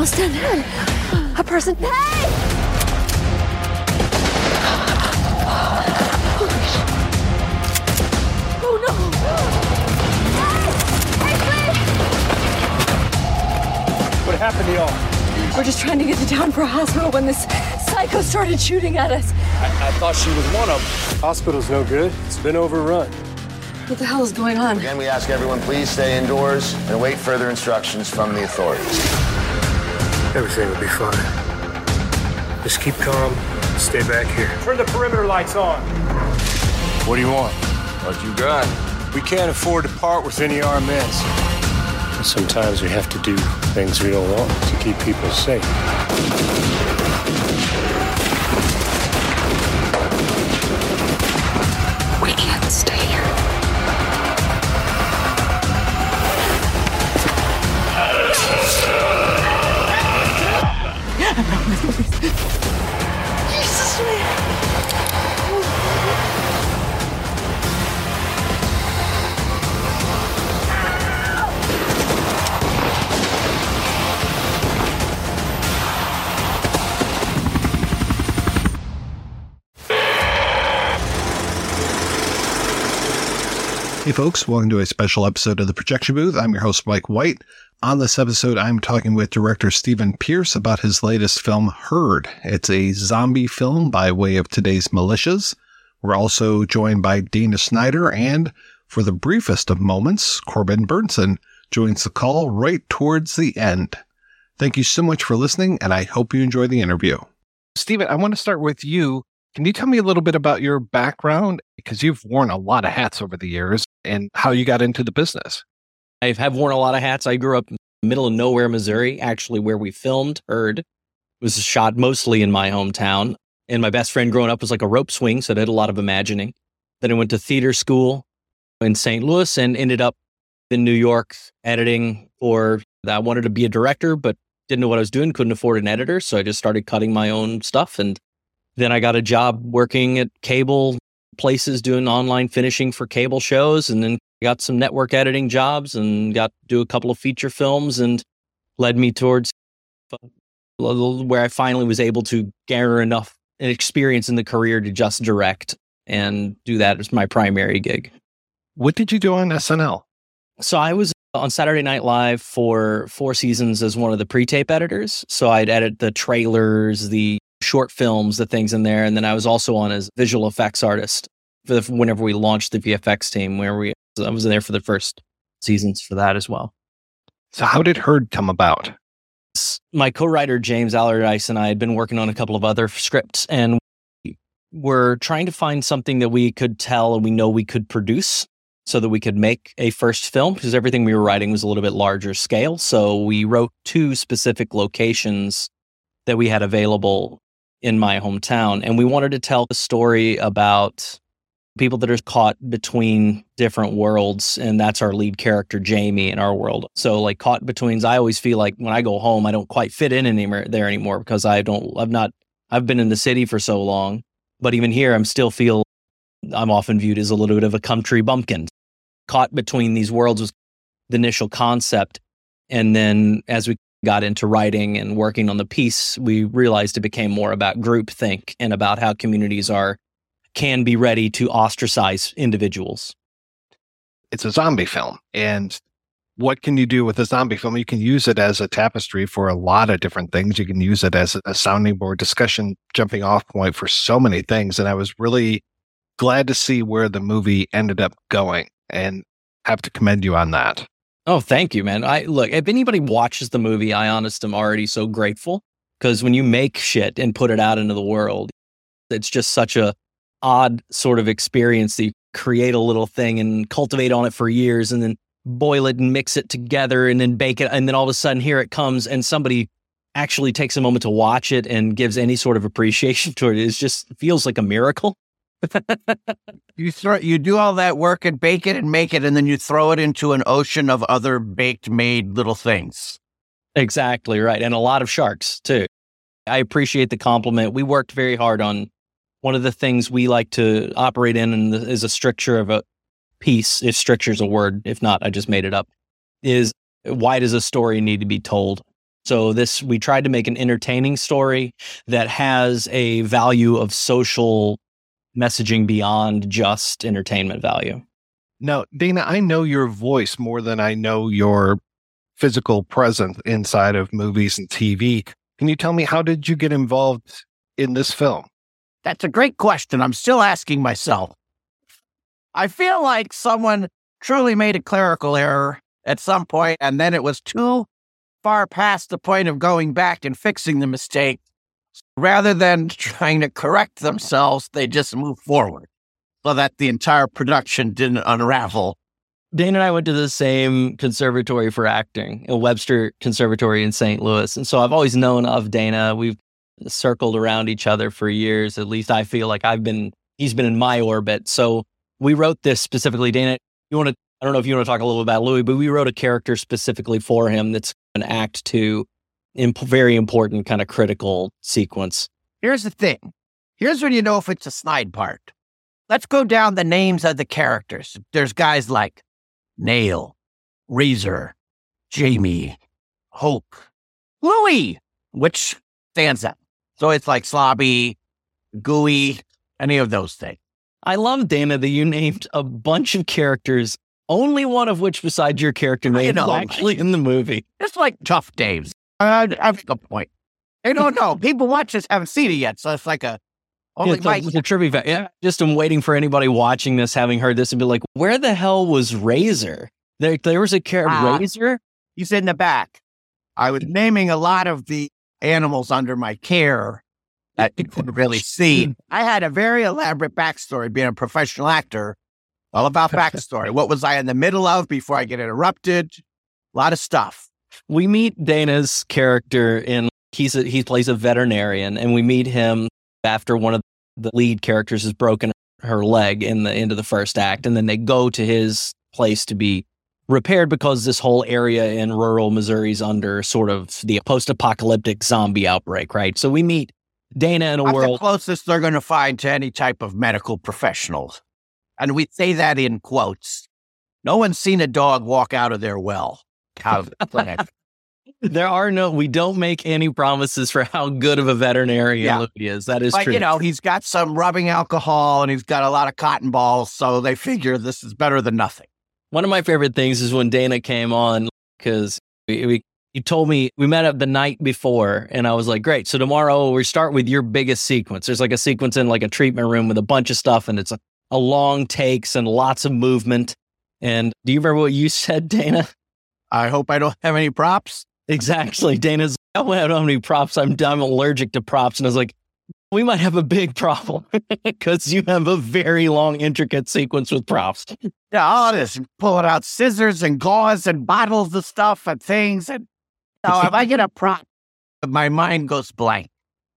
Almost done. A person. Hey! Oh no! Hey, hey, please! What happened to y'all? We're just trying to get to town for a hospital when this psycho started shooting at us. I, I thought she was one of them. Hospital's no good. It's been overrun. What the hell is going on? Again, we ask everyone please stay indoors and await further instructions from the authorities. Everything will be fine. Just keep calm. Stay back here. Turn the perimeter lights on. What do you want? What you got? We can't afford to part with any armed men. Sometimes we have to do things we don't want to keep people safe. Attends, attends. Hey folks, welcome to a special episode of the Projection Booth. I'm your host, Mike White. On this episode, I'm talking with director Steven Pierce about his latest film, Herd. It's a zombie film by way of today's militias. We're also joined by Dana Snyder and, for the briefest of moments, Corbin Bernsen joins the call right towards the end. Thank you so much for listening, and I hope you enjoy the interview. Steven, I want to start with you. Can you tell me a little bit about your background? Because you've worn a lot of hats over the years and how you got into the business. I have worn a lot of hats. I grew up in the middle of nowhere, Missouri, actually where we filmed Herd. It was shot mostly in my hometown. And my best friend growing up was like a rope swing, so I did a lot of imagining. Then I went to theater school in St. Louis and ended up in New York editing for I wanted to be a director, but didn't know what I was doing, couldn't afford an editor. So I just started cutting my own stuff. And then I got a job working at cable places doing online finishing for cable shows and then got some network editing jobs and got to do a couple of feature films and led me towards where I finally was able to garner enough experience in the career to just direct and do that as my primary gig. What did you do on SNL? So I was on Saturday Night Live for four seasons as one of the pre-tape editors. So I'd edit the trailers, the short films, the things in there, and then I was also on as visual effects artist for the, whenever we launched the VFX team, where we I was there for the first seasons for that as well. So how did Herd come about? my co-writer James Allardyce and I had been working on a couple of other scripts, and we were trying to find something that we could tell and we know we could produce, so that we could make a first film because everything we were writing was a little bit larger scale. So we wrote two specific locations that we had available in my hometown, and we wanted to tell a story about people that are caught between different worlds and that's our lead character jamie in our world. So like caught between i always feel like when i go home i don't quite fit in anymore there anymore because i don't i've not i've been in the city for so long but even here i'm still feel i'm often viewed as a little bit of a country bumpkin. Caught between these worlds was the initial concept and then as we got into writing and working on the piece we realized it became more about groupthink and about how communities are can be ready to ostracize individuals. It's a zombie film. And what can you do with a zombie film? You can use it as a tapestry for a lot of different things. You can use it as a sounding board discussion, jumping off point for so many things. And I was really glad to see where the movie ended up going and have to commend you on that. Oh, thank you, man. I look, if anybody watches the movie, I honest am already so grateful because when you make shit and put it out into the world, it's just such a odd sort of experience that you create a little thing and cultivate on it for years and then boil it and mix it together and then bake it and then all of a sudden here it comes and somebody actually takes a moment to watch it and gives any sort of appreciation to it it just feels like a miracle you throw you do all that work and bake it and make it and then you throw it into an ocean of other baked made little things. Exactly right and a lot of sharks too. I appreciate the compliment. We worked very hard on one of the things we like to operate in and is a stricture of a piece if stricture is a word. If not i just made it up. Is why does a story need to be told? So this we tried to make an entertaining story that has a value of social messaging beyond just entertainment value now dana i know your voice more than i know your physical presence inside of movies and tv can you tell me how did you get involved in this film that's a great question. I'm still asking myself. I feel like someone truly made a clerical error at some point, and then it was too far past the point of going back and fixing the mistake. Rather than trying to correct themselves, they just moved forward so that the entire production didn't unravel. Dana and I went to the same conservatory for acting, a Webster Conservatory in St. Louis. And so I've always known of Dana. We've circled around each other for years. At least I feel like I've been, he's been in my orbit. So we wrote this specifically. Dana, you want to, I don't know if you want to talk a little about Louis, but we wrote a character specifically for him that's an act two, imp- very important kind of critical sequence. Here's the thing. Here's when you know if it's a snide part. Let's go down the names of the characters. There's guys like Nail, Razor, Jamie, Hope, Louis, which stands out. So it's like slobby, gooey, any of those things. I love Dana that you named a bunch of characters, only one of which besides your character name is actually in the movie. It's like tough Dave's. I, I have a point. They don't know. People watch this haven't seen it yet, so it's like a only yeah, it's, a, a trivia. Yeah, just I'm waiting for anybody watching this, having heard this, and be like, "Where the hell was Razor? There, there was a character uh, Razor. He's in the back. I was naming a lot of the animals under my care that you couldn't really see. I had a very elaborate backstory being a professional actor, all about backstory. what was I in the middle of before I get interrupted? A lot of stuff. We meet Dana's character in he's a, he plays a veterinarian, and we meet him after one of the lead characters has broken her leg in the end of the first act, and then they go to his place to be repaired because this whole area in rural Missouri is under sort of the post-apocalyptic zombie outbreak, right? So we meet Dana in a That's world the closest they're going to find to any type of medical professionals, and we say that in quotes. No one's seen a dog walk out of their well. there are no. We don't make any promises for how good of a veterinarian yeah. Louis is. That is but, true. You know, he's got some rubbing alcohol and he's got a lot of cotton balls, so they figure this is better than nothing. One of my favorite things is when Dana came on because we, we he told me we met up the night before and I was like, great. So tomorrow we start with your biggest sequence. There's like a sequence in like a treatment room with a bunch of stuff and it's a, a long takes and lots of movement. And do you remember what you said, Dana? I hope I don't have any props. Exactly. Dana's I went out how many props. I'm, I'm allergic to props. And I was like, we might have a big problem because you have a very long, intricate sequence with props. Yeah, all this pulling out scissors and gauze and bottles of stuff and things. And now, if I get a prop, my mind goes blank.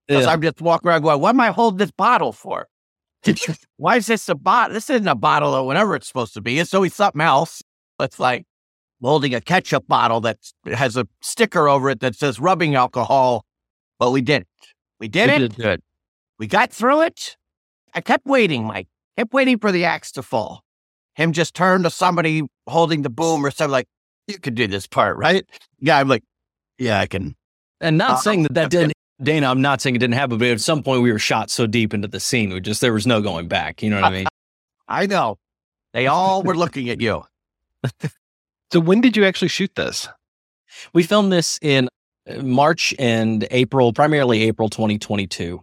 Because Yeah. I'm just walking around going, what am I holding this bottle for? Why is this a bottle? This isn't a bottle or whatever it's supposed to be. It's always something else. It's like holding a ketchup bottle that has a sticker over it that says rubbing alcohol, but we did it. We did We it. did. We got through it. I kept waiting, Mike. Kept waiting for the axe to fall. Him just turned to somebody holding the boom or something like, you could do this part, right? Yeah, I'm like, yeah, I can. And not Uh, saying that that didn't, Dana, I'm not saying it didn't happen, but at some point we were shot so deep into the scene, we just, there was no going back. You know what I mean? I know. They all were looking at you. So when did you actually shoot this? We filmed this in uh, March and April, primarily April 2022.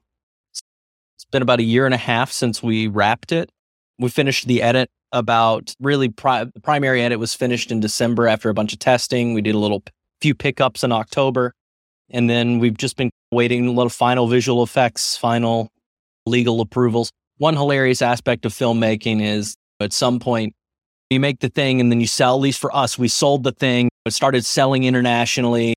It's been about a year and a half since we wrapped it. We finished the edit about really pri- the primary edit was finished in December after a bunch of testing. We did a little few pickups in October, and then we've just been waiting a little final visual effects, final legal approvals. One hilarious aspect of filmmaking is at some point you make the thing and then you sell, at least for us, we sold the thing, it started selling internationally.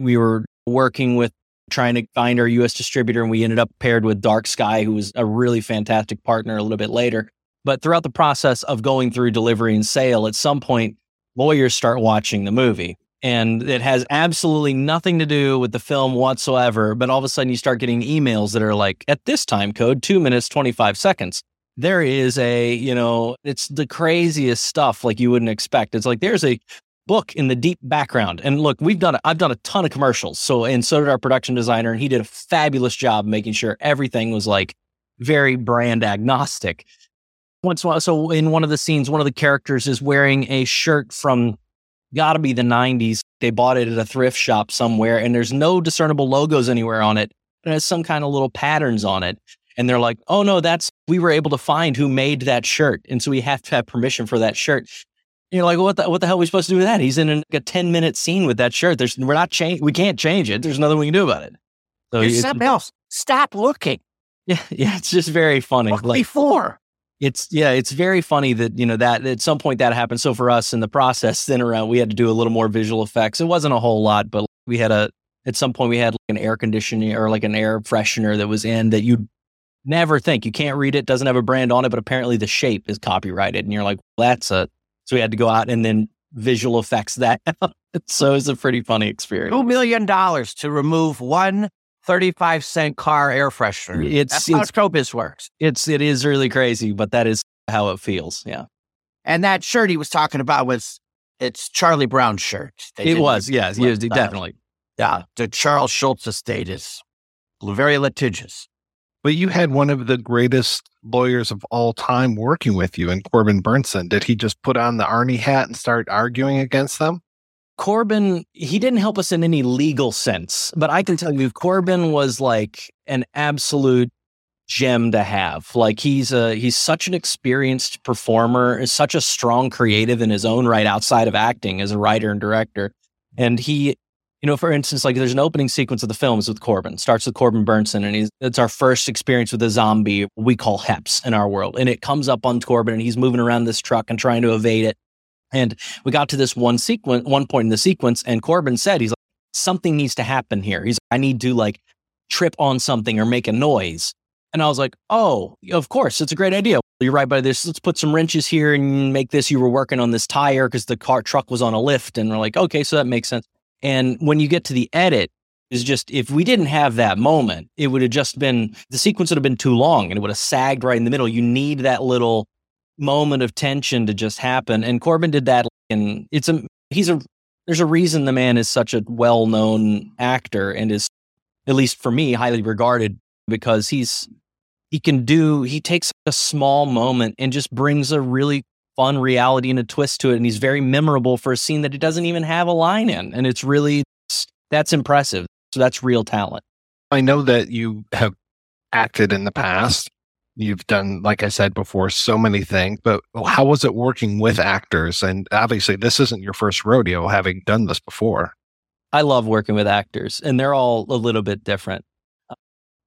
We were working with trying to find our US distributor and we ended up paired with Dark Sky, who was a really fantastic partner a little bit later. But throughout the process of going through delivery and sale, at some point, lawyers start watching the movie. And it has absolutely nothing to do with the film whatsoever. But all of a sudden, you start getting emails that are like, at this time code, two minutes, 25 seconds there is a you know it's the craziest stuff like you wouldn't expect. It's like there's a book in the deep background and look we've done i've done a ton of commercials so and so did our production designer and he did a fabulous job making sure everything was like very brand agnostic. Once so in one of the scenes one of the characters is wearing a shirt from gotta be the 90s they bought it at a thrift shop somewhere and there's no discernible logos anywhere on it. It has some kind of little patterns on it and they're like, "Oh no, that's we were able to find who made that shirt, and so we have to have permission for that shirt." And you're like, "What the what the hell are we supposed to do with that?" He's in an, a ten minute scene with that shirt. There's we're not change we can't change it. There's nothing we can do about it. So There's it's- something else. Stop looking. yeah, yeah, it's just very funny. Look Like before. it's yeah, it's very funny that you know that at some point that happened. So for us in the process, then around we had to do a little more visual effects. It wasn't a whole lot, but we had a at some point we had like an air conditioning or like an air freshener that was in that you never think you can't read it, doesn't have a brand on it, but apparently the shape is copyrighted, and you're like, well, that's a. So we had to go out and then visual effects that. so it's a pretty funny experience. $2 million to remove one 35 cent car air freshener. It's- That's how showbiz works. It's it is really crazy, but that is how it feels. Yeah, And that shirt he was talking about was it's Charlie Brown's shirt. They it was. Yes, Uh, definitely. Yeah, the Charles Schulz estate is very litigious. But you had one of the greatest lawyers of all time working with you in Corbin Bernsen. Did he just put on the Arnie hat and start arguing against them? Corbin, he didn't help us in any legal sense, but I can tell you, Corbin was like an absolute gem to have. Like he's a he's such an experienced performer, is such a strong creative in his own right outside of acting as a writer and director. And he, you know, for instance, like there's an opening sequence of the films with Corbin. Starts with Corbin Bernsen, and it's our first experience with a zombie we call Heps in our world. And it comes up on Corbin, and he's moving around this truck and trying to evade it. And we got to this one sequence, one point in the sequence, and Corbin said, he's like, something needs to happen here. He's I need to like trip on something or make a noise. And I was like, oh, of course, it's a great idea. You're right by this. Let's put some wrenches here and make this. You were working on this tire because the car truck was on a lift. And we're like, okay, so that makes sense. And when you get to the edit, is just if we didn't have that moment, it would have just been the sequence would have been too long and it would have sagged right in the middle. You need that little moment of tension to just happen. And Corbin did that. And it's a, he's a, there's a reason the man is such a well known actor and is, at least for me, highly regarded because he's, he can do, he takes a small moment and just brings a really fun reality and a twist to it. And he's very memorable for a scene that he doesn't even have a line in. And it's really, that's impressive. So that's real talent. I know that you have acted in the past. You've done, like I said before, so many things, but how was it working with actors? And obviously, this isn't your first rodeo having done this before. I love working with actors, and they're all a little bit different.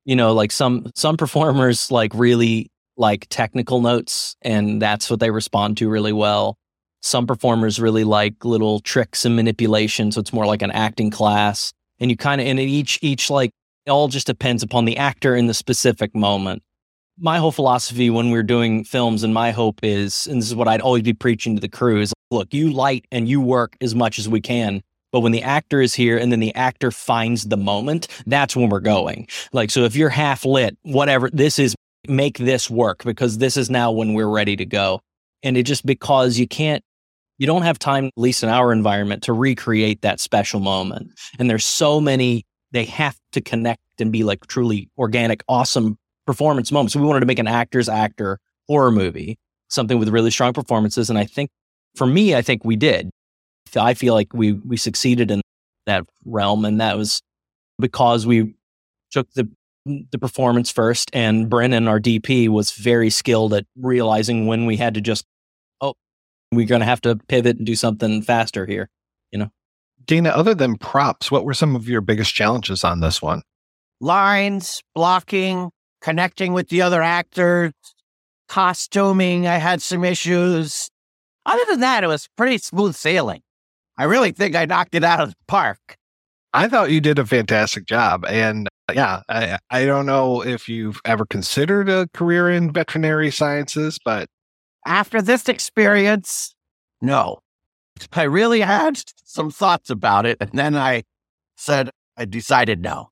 You know, like some some performers like really like technical notes, and that's what they respond to really well. Some performers really like little tricks and manipulation, so it's more like an acting class. And you kind of and each each like it all just depends upon the actor in the specific moment. My whole philosophy when we're doing films, and my hope is, and this is what I'd always be preaching to the crew, is look, you light and you work as much as we can. But when the actor is here and then the actor finds the moment, that's when we're going. Like, so if you're half lit, whatever, this is make this work because this is now when we're ready to go. And it just because you can't, you don't have time, at least in our environment, to recreate that special moment. And there's so many, they have to connect and be like truly organic, awesome performance moments. So we wanted to make an actor's actor horror movie, something with really strong performances. And I think for me, I think we did. I feel like we we succeeded in that realm, and that was because we took the the performance first, and Brennan, our DP, was very skilled at realizing when we had to just oh, we're going to have to pivot and do something faster here, you know. Dana, other than props, what were some of your biggest challenges on this one? Lines, blocking, connecting with the other actors, costuming. I had some issues. Other than that, it was pretty smooth sailing. I really think I knocked it out of the park. I thought you did a fantastic job. And Uh, yeah, I, I don't know if you've ever considered a career in veterinary sciences, but after this experience, no. I really had some thoughts about it. And then I said, I decided no.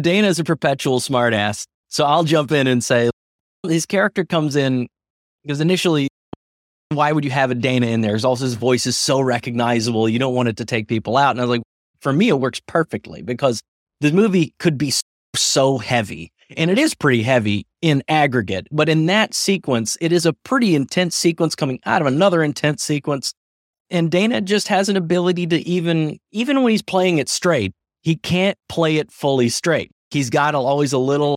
Dana's a perpetual smartass. So I'll jump in and say his character comes in because initially why would you have a Dana in there? Because also his voice is so recognizable. You don't want it to take people out. And I was like, for me, it works perfectly because the movie could be so heavy. And it is pretty heavy in aggregate. But in that sequence, it is a pretty intense sequence coming out of another intense sequence. And Dana just has an ability to even, even when he's playing it straight, he can't play it fully straight. He's got always a little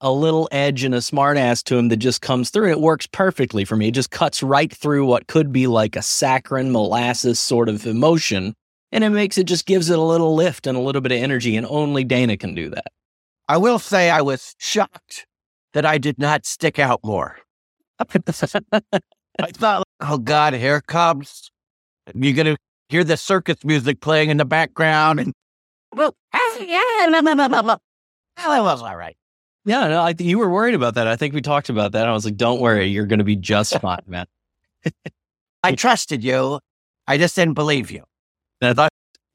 a little edge and a smartass to him that just comes through. And it works perfectly for me. It just cuts right through what could be like a saccharine molasses sort of emotion. And it makes it just gives it a little lift and a little bit of energy. And only Dana can do that. I will say I was shocked that I did not stick out more. I thought, oh God, here comes. You're going to hear the circus music playing in the background. And well, yeah, well, it was all right. Yeah, no, I th- you were worried about that. I think we talked about that. I was like, "Don't worry, you're going to be just fine, man." I trusted you. I just didn't believe you. That's,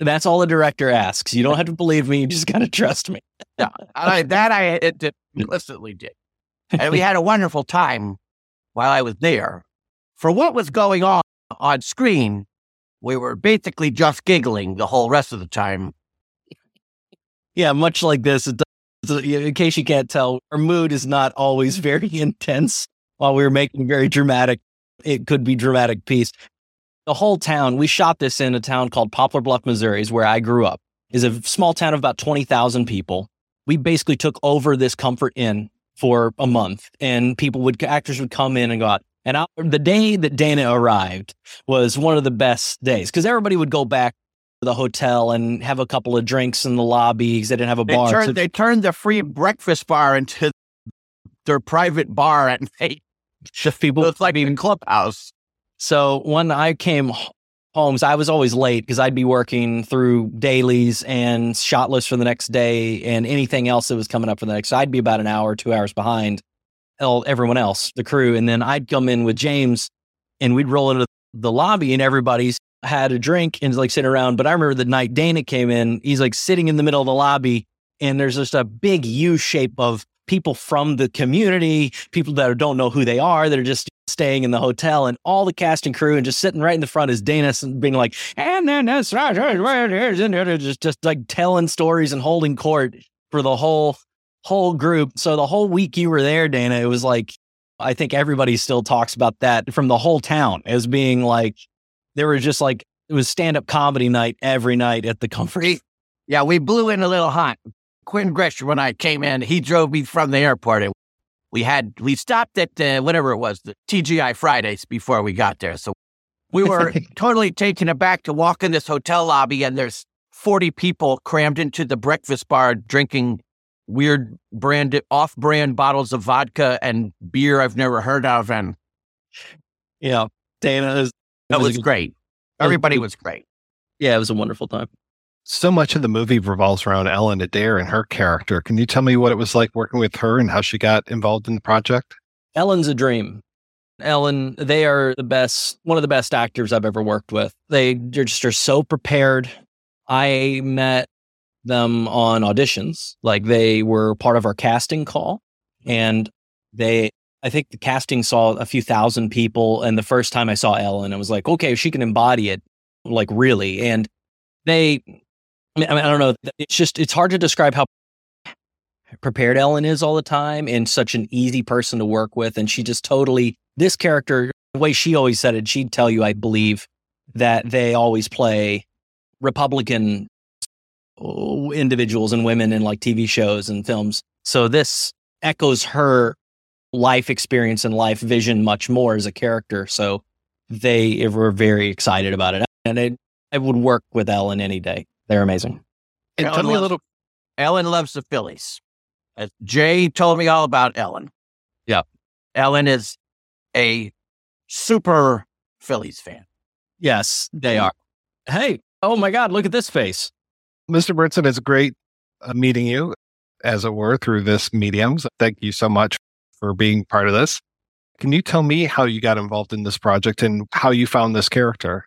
that's all the director asks. You don't have to believe me. You just got to trust me. yeah, I, that I it, it implicitly did, and we had a wonderful time while I was there. For what was going on on screen, we were basically just giggling the whole rest of the time. Yeah, much like this, it so uh, in case you can't tell, our mood is not always very intense while we were making very dramatic, it could be dramatic piece. The whole town, we shot this in a town called Poplar Bluff, Missouri, is where I grew up, is a small town of about 20,000 people. We basically took over this comfort inn for a month and people would, actors would come in and go out. And I, the day that Dana arrived was one of the best days because everybody would go back to the hotel and have a couple of drinks in the lobby because they didn't have a they bar. Turned, so, they turned the free breakfast bar into their private bar at night. Just people. It's like a clubhouse. So when I came home, I was always late because I'd be working through dailies and shot lists for the next day and anything else that was coming up for the next. So I'd be about an hour, two hours behind everyone else, the crew. And then I'd come in with James and we'd roll into the lobby and everybody's had a drink and like sitting around. But I remember the night Dana came in, he's like sitting in the middle of the lobby, and there's just a big U shape of people from the community, people that don't know who they are, that are just staying in the hotel, and all the cast and crew, and just sitting right in the front is Dana being like, and then that's right, just just like telling stories and holding court for the whole whole group. So the whole week you were there, Dana, it was like I think everybody still talks about that from the whole town as being like there were just like it was stand up comedy night every night at the comfort. Yeah, we blew in a little hot. Quinn Gresham, when I came in, he drove me from the airport. We had we stopped at uh, whatever it was, the TGI Fridays before we got there. So we were totally taken aback to walk in this hotel lobby and there's 40 people crammed into the breakfast bar drinking weird brand off brand bottles of vodka and beer I've never heard of. And yeah, Dana is that was, was great. Everybody was great. Yeah, it was a wonderful time. So much of the movie revolves around Ellen Adair and her character. Can you tell me what it was like working with her and how she got involved in the project? Ellen's a dream. Ellen, they are the best, one of the best actors I've ever worked with. They just are so prepared. I met them on auditions. Like they were part of our casting call and they I think the casting saw a few thousand people and the first time I saw Ellen I was like, okay, she can embody it like really. And they I mean, I don't know, it's just it's hard to describe how prepared Ellen is all the time and such an easy person to work with and she just totally this character the way she always said it, she'd tell you I believe that they always play Republican oh, individuals and women in like TV shows and films. So this echoes her life experience and life vision much more as a character. So they eh, were very excited about it. And it, I would work with Ellen any day. They're amazing. And Ellen tell me loves, a little. Ellen loves the Phillies. As Jay told me all about Ellen. Yeah. Ellen is a super Phillies fan. Yes, they are. Hey, oh my God, look at this face. Mr. Bernsen, it's great uh, meeting you, as it were, through this medium. So thank you so much for being part of this. Can you tell me how you got involved in this project and how you found this character?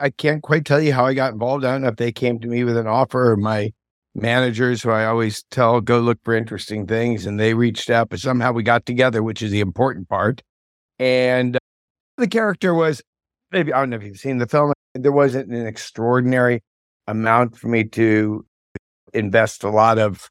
I can't quite tell you how I got involved. I don't know if they came to me with an offer or my managers, who I always tell, go look for interesting things, and they reached out, but somehow we got together, which is the important part. And the character was maybe, I don't know if you've seen the film, there wasn't an extraordinary amount for me to invest a lot of,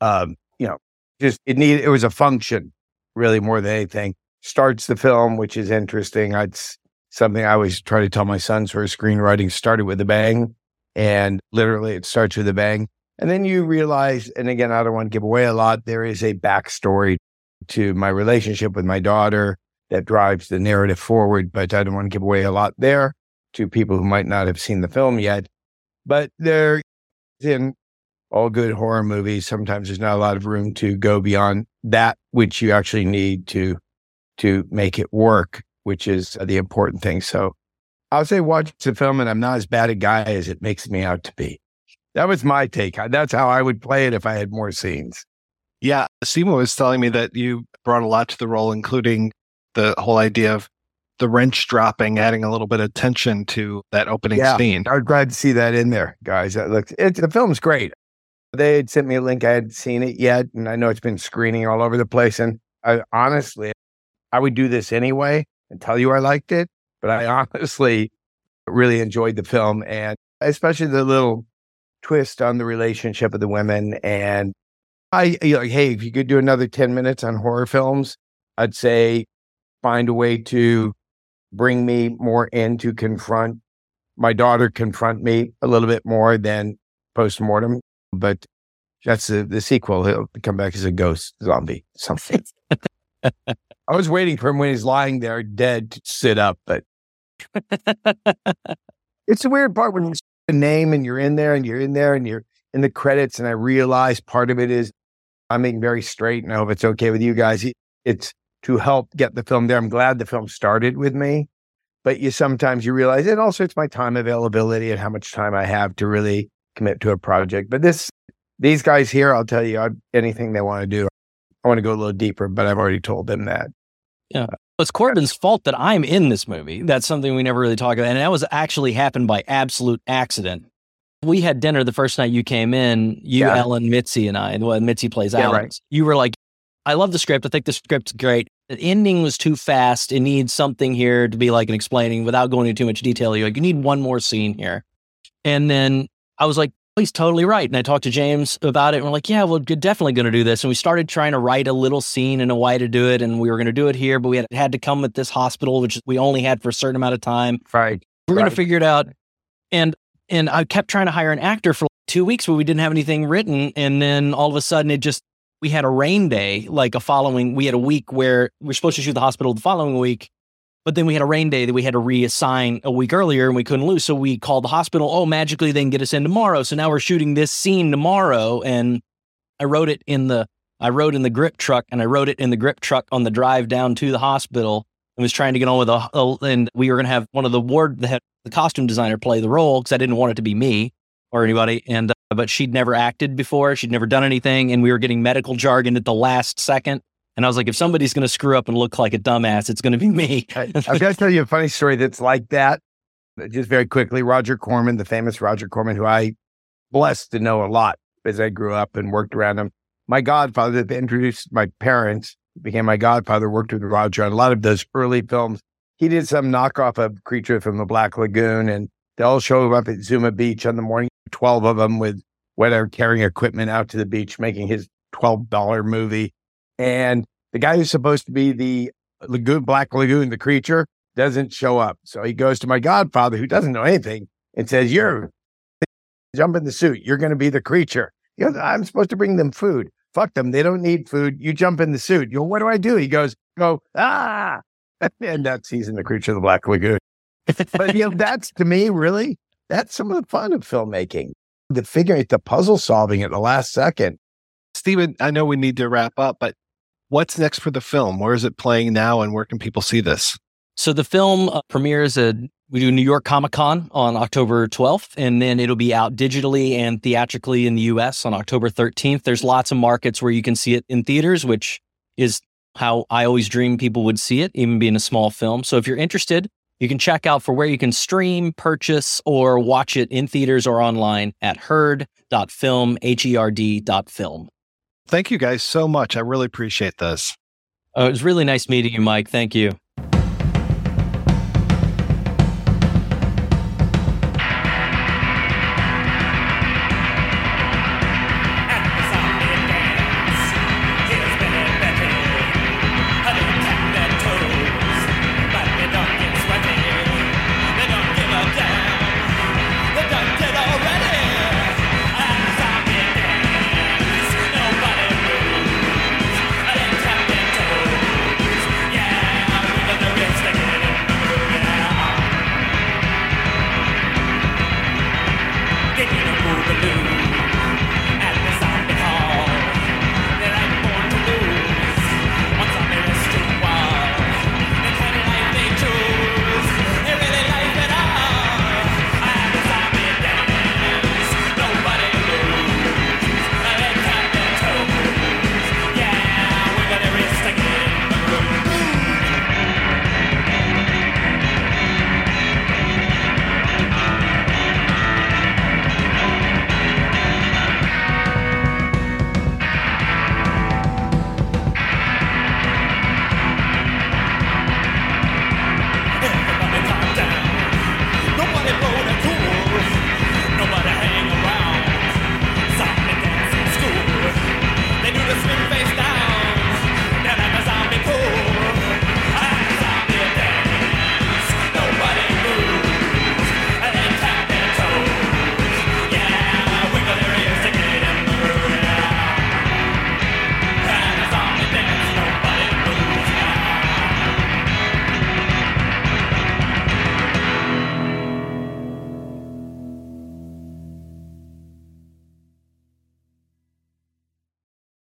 um, you know, just it needed, it was a function really more than anything. Starts the film, which is interesting. It's something I always try to tell my sons for screenwriting started with a bang. And literally it starts with a bang. And then you realize, and again, I don't want to give away a lot. There is a backstory to my relationship with my daughter that drives the narrative forward, but I don't want to give away a lot there to people who might not have seen the film yet. But there, in all good horror movies, sometimes there's not a lot of room to go beyond that which you actually need to to make it work, which is the important thing. So I'll say watch the film, and I'm not as bad a guy as it makes me out to be. That was my take. That's how I would play it if I had more scenes. Yeah, Simo was telling me that you brought a lot to the role, including the whole idea of the wrench dropping, adding a little bit of tension to that opening yeah, scene. I was glad to see that in there, guys. That looks it, the film's great. They had sent me a link. I hadn't seen it yet, and I know it's been screening all over the place. And I, honestly, I would do this anyway and tell you I liked it. But I honestly really enjoyed the film, and especially the little twist on the relationship of the women. And I, hey, if you could do another ten minutes on horror films, I'd say find a way to bring me more in to confront my daughter, confront me a little bit more than post mortem. But that's the, the sequel. He'll come back as a ghost zombie, something. I was waiting for him when he's lying there dead to sit up, but it's a weird part when you the name and you're in there and you're in there and you're in the credits. And I realize part of it is I'm being very straight. And I hope it's okay with you guys. It's to help get the film there. I'm glad the film started with me, but you sometimes you realize, and also it's my time availability and how much time I have to really commit to a project. But this, these guys here, I'll tell you, anything they want to do, I want to go a little deeper, but I've already told them that. Yeah. Uh, it's Corbin's fault that I'm in this movie. That's something we never really talk about. And that was actually happened by absolute accident. We had dinner the first night you came in, you, yeah. Ellen, Mitzi, and I. And well, Mitzi plays yeah, Alex. Right. You were like, I love the script. I think the script's great. The ending was too fast. It needs something here to be like an explaining without going into too much detail. You're like, you need one more scene here. And then I was like, he's totally right. And I talked to James about it. And we're like, yeah, we're definitely going to do this. And we started trying to write a little scene and a way to do it. And we were going to do it here, but we had, had to come at this hospital, which we only had for a certain amount of time. Right. We're right. going to figure it out. And and I kept trying to hire an actor for two weeks, but we didn't have anything written. And then all of a sudden, it just we had a rain day, like a following. We had a week where we are supposed to shoot the hospital the following week, But then we had a rain day that we had to reassign a week earlier and we couldn't lose. So we called the hospital. Oh, magically they can get us in tomorrow. So now we're shooting this scene tomorrow. And I wrote it in the I wrote in the grip truck and I wrote it in the grip truck on the drive down to the hospital and was trying to get on with a, a and we were going to have one of the ward the, the costume designer play the role because I didn't want it to be me or anybody and uh, but she'd never acted before she'd never done anything and we were getting medical jargon at the last second and I was like if somebody's going to screw up and look like a dumbass it's going to be me. I've got to tell you a funny story that's like that. Uh, just very quickly, Roger Corman, the famous Roger Corman, who I blessed to know a lot as I grew up and worked around him my godfather that introduced my parents became my godfather worked with roger on a lot of those early films he did some knockoff of creature from the black lagoon and they all show up at zuma beach on the morning 12 of them with whatever carrying equipment out to the beach making his $12 movie and the guy who's supposed to be the lagoon black lagoon the creature doesn't show up so he goes to my godfather who doesn't know anything and says you're jump in the suit you're going to be the creature he goes, i'm supposed to bring them food fuck them. They don't need food. You jump in the suit. You go, what do I do? He goes, go, ah. And that's he's in the creature of the Black Lagoon. but you know, that's to me, really, that's some of the fun of filmmaking. The figuring the puzzle solving at the last second. Steven, I know we need to wrap up, but what's next for the film? Where is it playing now and where can people see this? So the film uh, premieres at we do New York Comic Con on October 12th, and then it'll be out digitally and theatrically in the US on October 13th. There's lots of markets where you can see it in theaters, which is how I always dreamed people would see it, even being a small film. So if you're interested, you can check out for where you can stream, purchase, or watch it in theaters or online at herd.film, H E R D.film. Thank you guys so much. I really appreciate this. Oh, it was really nice meeting you, Mike. Thank you.